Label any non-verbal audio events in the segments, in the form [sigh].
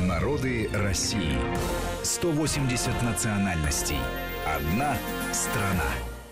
Народы России. 180 национальностей. Одна страна.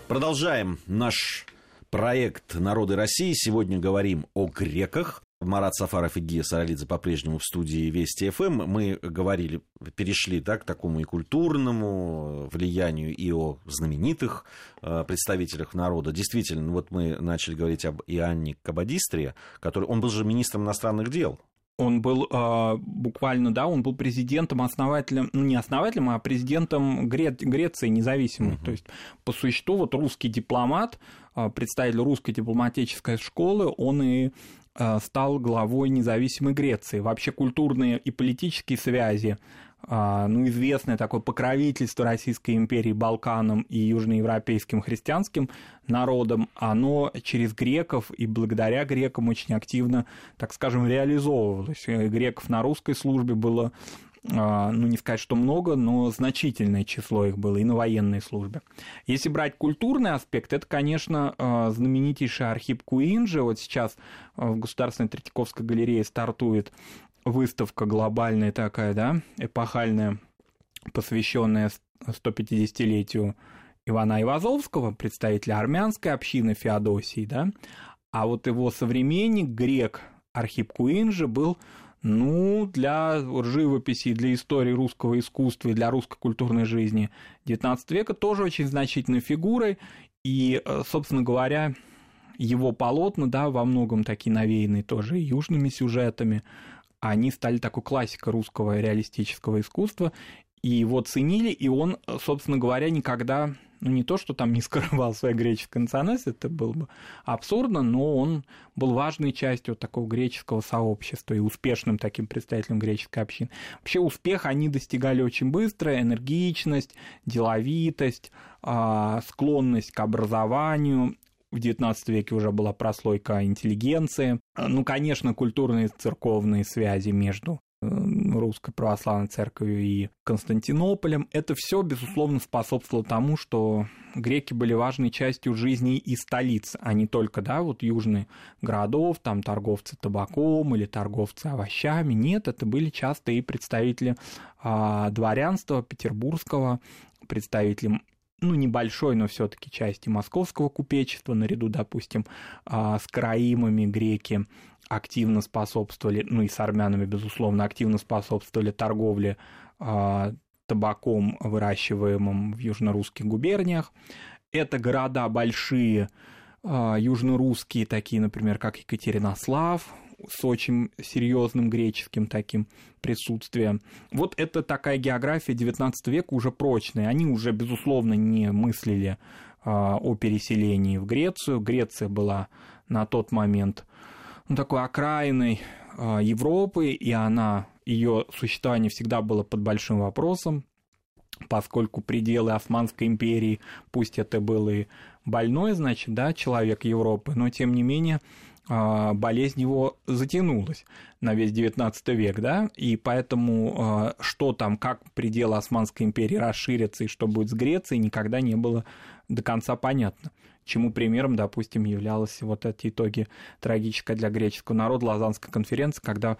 Продолжаем наш проект «Народы России». Сегодня говорим о греках. Марат Сафаров и Гия Саралидзе по-прежнему в студии Вести ФМ. Мы говорили, перешли да, к такому и культурному влиянию, и о знаменитых э, представителях народа. Действительно, вот мы начали говорить об Иоанне Кабадистре, который, он был же министром иностранных дел он был э, буквально, да, он был президентом, основателем, ну не основателем, а президентом Гре- Греции независимой. Uh-huh. То есть, по существу, вот русский дипломат, э, представитель русской дипломатической школы, он и э, стал главой независимой Греции. Вообще культурные и политические связи а, ну, известное такое покровительство Российской империи Балканам и южноевропейским христианским народам, оно через греков и благодаря грекам очень активно, так скажем, реализовывалось. И греков на русской службе было а, ну, не сказать, что много, но значительное число их было и на военной службе. Если брать культурный аспект, это, конечно, а, знаменитейший Архип Куинджи. Вот сейчас в Государственной Третьяковской галерее стартует выставка глобальная такая, да, эпохальная, посвященная 150-летию Ивана Ивазовского, представителя армянской общины Феодосии, да, а вот его современник, грек Архип Куинджи, был ну, для живописи, для истории русского искусства и для русской культурной жизни XIX века тоже очень значительной фигурой. И, э, собственно говоря, его полотна, да, во многом такие навеянные тоже южными сюжетами, они стали такой классикой русского реалистического искусства, и его ценили, и он, собственно говоря, никогда, ну не то, что там не скрывал своей греческой национальности, это было бы абсурдно, но он был важной частью такого греческого сообщества и успешным таким представителем греческой общины. Вообще успех они достигали очень быстро, энергичность, деловитость, а, склонность к образованию, в XIX веке уже была прослойка интеллигенции. Ну, конечно, культурные церковные связи между э, Русской Православной Церковью и Константинополем. Это все, безусловно, способствовало тому, что греки были важной частью жизни и столиц, а не только, да, вот южных городов, там торговцы табаком или торговцы овощами. Нет, это были часто и представители а, дворянства петербургского, представители ну, небольшой, но все-таки части московского купечества, наряду, допустим, а, с караимами греки активно способствовали, ну и с армянами, безусловно, активно способствовали торговле а, табаком, выращиваемым в южно-русских губерниях. Это города большие, а, южно-русские, такие, например, как Екатеринослав, с очень серьезным греческим таким присутствием. Вот это такая география XIX века уже прочная. Они уже, безусловно, не мыслили а, о переселении в Грецию. Греция была на тот момент ну, такой окраиной а, Европы, и она, ее существование всегда было под большим вопросом, поскольку пределы Османской империи, пусть это был и больной, значит, да, человек Европы, но тем не менее болезнь его затянулась на весь XIX век, да, и поэтому а, что там, как пределы Османской империи расширятся и что будет с Грецией, никогда не было до конца понятно. Чему примером, допустим, являлись вот эти итоги трагической для греческого народа Лазанской конференции, когда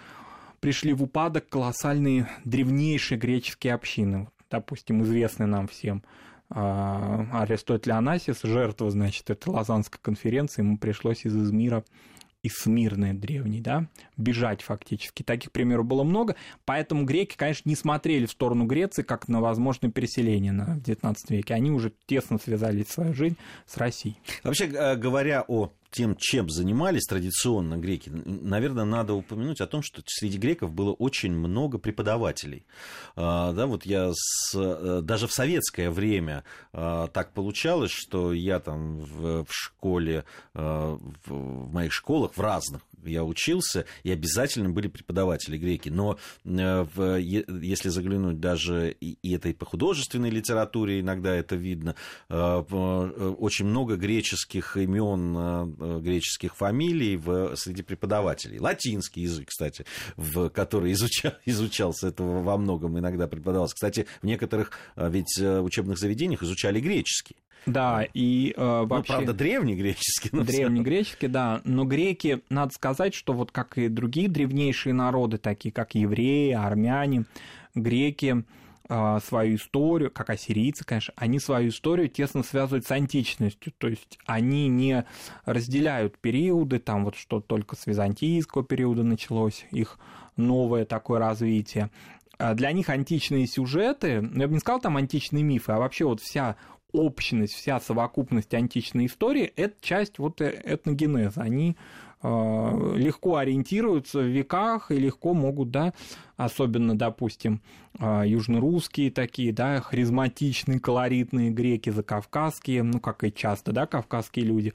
пришли в упадок колоссальные древнейшие греческие общины, допустим, известные нам всем а, Аристотель Анасис, жертва, значит, этой Лазанской конференции, ему пришлось из Измира из Смирны древней, да, бежать фактически. Таких примеров было много, поэтому греки, конечно, не смотрели в сторону Греции как на возможное переселение на, в XIX веке. Они уже тесно связали свою жизнь с Россией. Вообще э, говоря о тем, чем занимались традиционно греки, наверное, надо упомянуть о том, что среди греков было очень много преподавателей. А, да, вот я с, э, даже в советское время а, так получалось, что я там в, в школе, а, в моих школах, в разных, я учился, и обязательно были преподаватели греки. Но э, в, если заглянуть даже и, и этой по художественной литературе, иногда это видно, очень много греческих имен греческих фамилий в, среди преподавателей. Латинский язык, кстати, в который изучал, [laughs] изучался, это во многом иногда преподавался. Кстати, в некоторых ведь учебных заведениях изучали греческий. Да, и э, вообще... Ну, правда, древнегреческий. Но древнегреческий, да. Но греки, надо сказать, что вот как и другие древнейшие народы, такие как евреи, армяне, греки, э, свою историю, как ассирийцы, конечно, они свою историю тесно связывают с античностью, то есть они не разделяют периоды, там вот что только с византийского периода началось их новое такое развитие. А для них античные сюжеты, ну, я бы не сказал там античные мифы, а вообще вот вся общность, вся совокупность античной истории – это часть вот э, этногенеза. Они э, легко ориентируются в веках и легко могут, да, особенно, допустим, э, южнорусские такие, да, харизматичные, колоритные греки, закавказские, ну, как и часто, да, кавказские люди,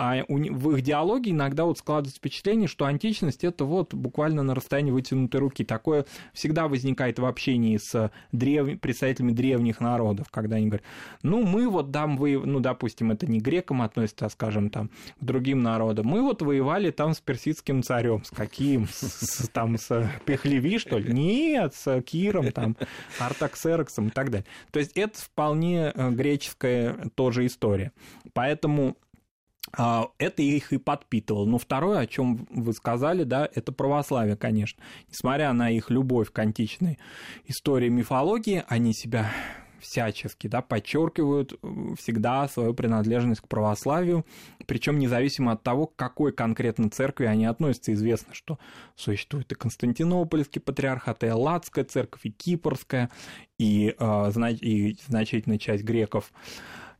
а в их диалоге иногда вот складывается впечатление, что античность это вот буквально на расстоянии вытянутой руки. Такое всегда возникает в общении с древ... представителями древних народов, когда они говорят, ну мы вот там вы, ну допустим, это не грекам относится, а скажем там к другим народам, мы вот воевали там с персидским царем, с каким, с, там с Пехлеви что ли? Нет, с Киром, там, Артаксероксом и так далее. То есть это вполне э, греческая тоже история. Поэтому это их и подпитывало. Но второе, о чем вы сказали, да, это православие, конечно. Несмотря на их любовь к античной истории мифологии, они себя всячески да, подчеркивают э, всегда свою принадлежность к православию, причем независимо от того, к какой конкретно церкви они относятся. Известно, что существует и Константинопольский патриархат, и Элладская церковь, и Кипрская, и, э, и значительная часть греков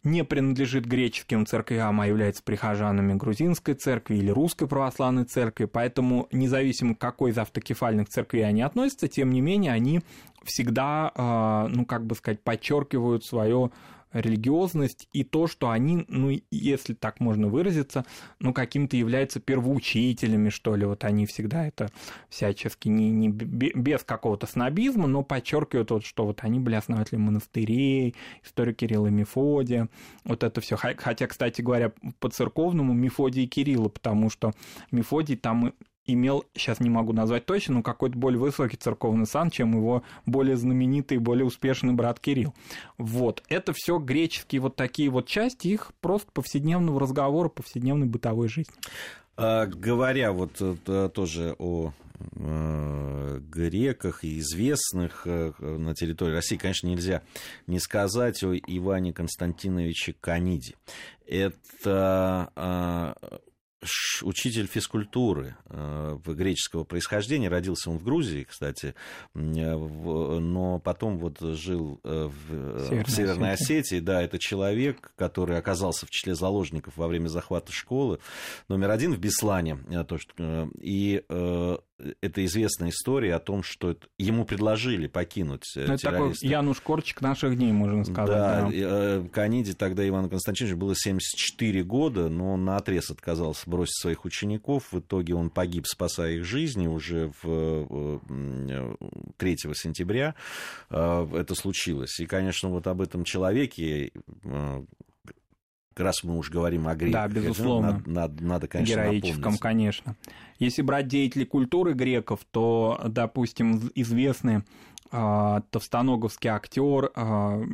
не принадлежит греческим церквям, а является прихожанами грузинской церкви или русской православной церкви, поэтому независимо к какой из автокефальных церквей они относятся, тем не менее они всегда, а, ну как бы сказать, подчеркивают свое религиозность и то, что они, ну, если так можно выразиться, ну, каким-то являются первоучителями, что ли, вот они всегда это всячески не, не без какого-то снобизма, но подчеркивают вот, что вот они были основателями монастырей, история Кирилла и Мефодия, вот это все. Хотя, кстати говоря, по церковному Мефодий и Кирилла, потому что Мефодий там имел, сейчас не могу назвать точно, но какой-то более высокий церковный сан, чем его более знаменитый и более успешный брат Кирилл. Вот. Это все греческие вот такие вот части их просто повседневного разговора, повседневной бытовой жизни. А, говоря вот э, тоже о э, греках и известных э, на территории России, конечно, нельзя не сказать о Иване Константиновиче Каниде. Это а, учитель физкультуры э, греческого происхождения. Родился он в Грузии, кстати, но потом вот жил э, в, э, Северной, в Северной Осетии. Осетии. Да, это человек, который оказался в числе заложников во время захвата школы номер один в Беслане. То, что, и это известная история о том, что ему предложили покинуть ну, это такой Януш Корчик наших дней, можно сказать. Да, да. Э, Каниде тогда Ивану Константиновичу было 74 года, но он на отрез отказался бросить своих учеников. В итоге он погиб, спасая их жизни уже в 3 э, сентября. Это случилось. И, конечно, вот об этом человеке раз мы уж говорим о греках. Да, безусловно. Надо, надо, надо конечно, Героическом, напомнить. конечно. Если брать деятелей культуры греков, то, допустим, известный э, товстоноговский актер э,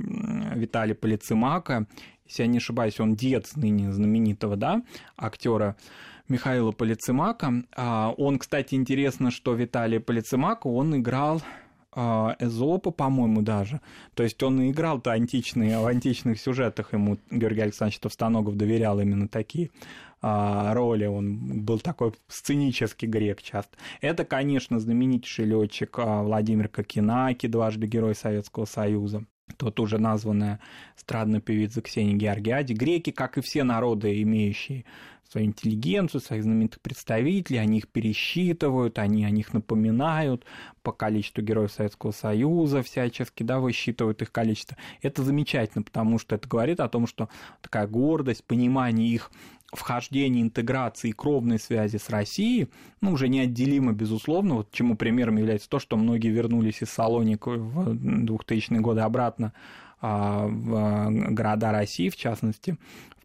Виталий Полицемака, если я не ошибаюсь, он дед ныне знаменитого да, актера Михаила Полицемака. Э, он, кстати, интересно, что Виталий Полицемака, он играл а, Эзопа, по-моему, даже. То есть он играл-то античные, в античных сюжетах ему Георгий Александрович Товстоногов доверял именно такие а, роли. Он был такой сценический грек часто. Это, конечно, знаменитейший летчик а, Владимир Кокинаки, дважды Герой Советского Союза. Тот уже названная странная певица Ксения Георгиади. Греки, как и все народы, имеющие свою интеллигенцию, своих знаменитых представителей, они их пересчитывают, они о них напоминают по количеству героев Советского Союза всячески, да, высчитывают их количество. Это замечательно, потому что это говорит о том, что такая гордость, понимание их вхождения, интеграции кровной связи с Россией, ну, уже неотделимо, безусловно, вот чему примером является то, что многие вернулись из Салоника в 2000-е годы обратно а, в города России, в частности,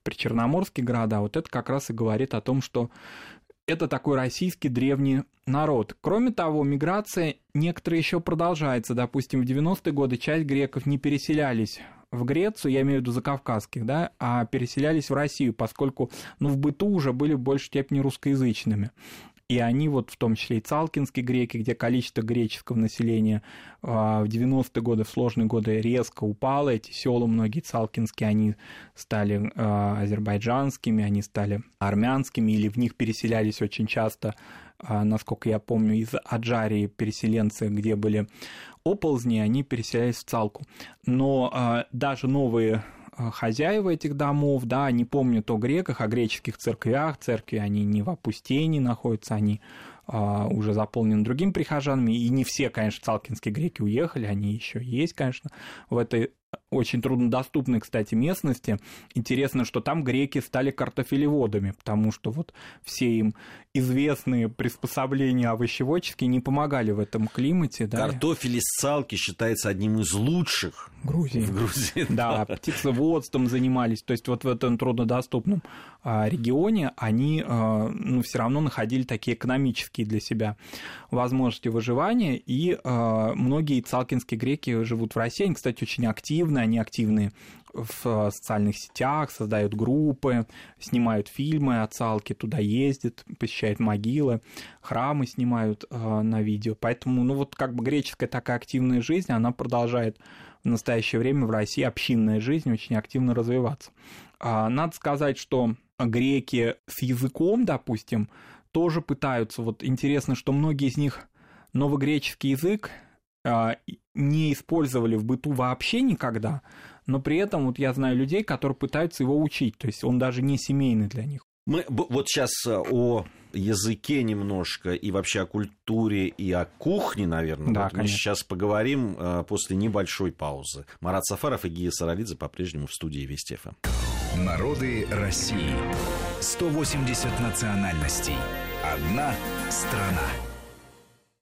причерноморские города, вот это как раз и говорит о том, что это такой российский древний народ. Кроме того, миграция некоторые еще продолжается. Допустим, в 90-е годы часть греков не переселялись в Грецию, я имею в виду закавказских, да, а переселялись в Россию, поскольку ну, в быту уже были в большей степени русскоязычными. И они вот в том числе и цалкинские греки, где количество греческого населения а, в 90-е годы, в сложные годы резко упало. Эти села многие цалкинские, они стали а, азербайджанскими, они стали армянскими, или в них переселялись очень часто а, насколько я помню, из Аджарии переселенцы, где были оползни, они переселялись в Цалку. Но даже новые хозяева этих домов, да, они помнят о греках, о греческих церквях, церкви, они не в опустении находятся, они а, уже заполнены другими прихожанами, и не все, конечно, цалкинские греки уехали, они еще есть, конечно, в этой очень труднодоступной, кстати, местности. Интересно, что там греки стали картофелеводами, потому что вот все им известные приспособления овощеводческие не помогали в этом климате. Да? Картофель из салки считается одним из лучших Грузии. в Грузии. Да, птицеводством занимались. То есть вот в этом труднодоступном а, регионе они а, ну, все равно находили такие экономические для себя возможности выживания, и а, многие цалкинские греки живут в России. Они, кстати, очень активны, они активны в социальных сетях, создают группы, снимают фильмы о Цалке, туда ездят, посещают могилы, храмы снимают на видео. Поэтому, ну вот как бы греческая такая активная жизнь, она продолжает в настоящее время в России общинная жизнь очень активно развиваться. А, надо сказать, что греки с языком, допустим, тоже пытаются. Вот интересно, что многие из них новогреческий язык не использовали в быту вообще никогда, но при этом вот я знаю людей, которые пытаются его учить, то есть он даже не семейный для них. Мы вот сейчас э, о языке немножко и вообще о культуре и о кухне, наверное. Да, вот мы сейчас поговорим э, после небольшой паузы. Марат Сафаров и Гия Саралидзе по-прежнему в студии Вести ФМ. Народы России. 180 национальностей. Одна страна.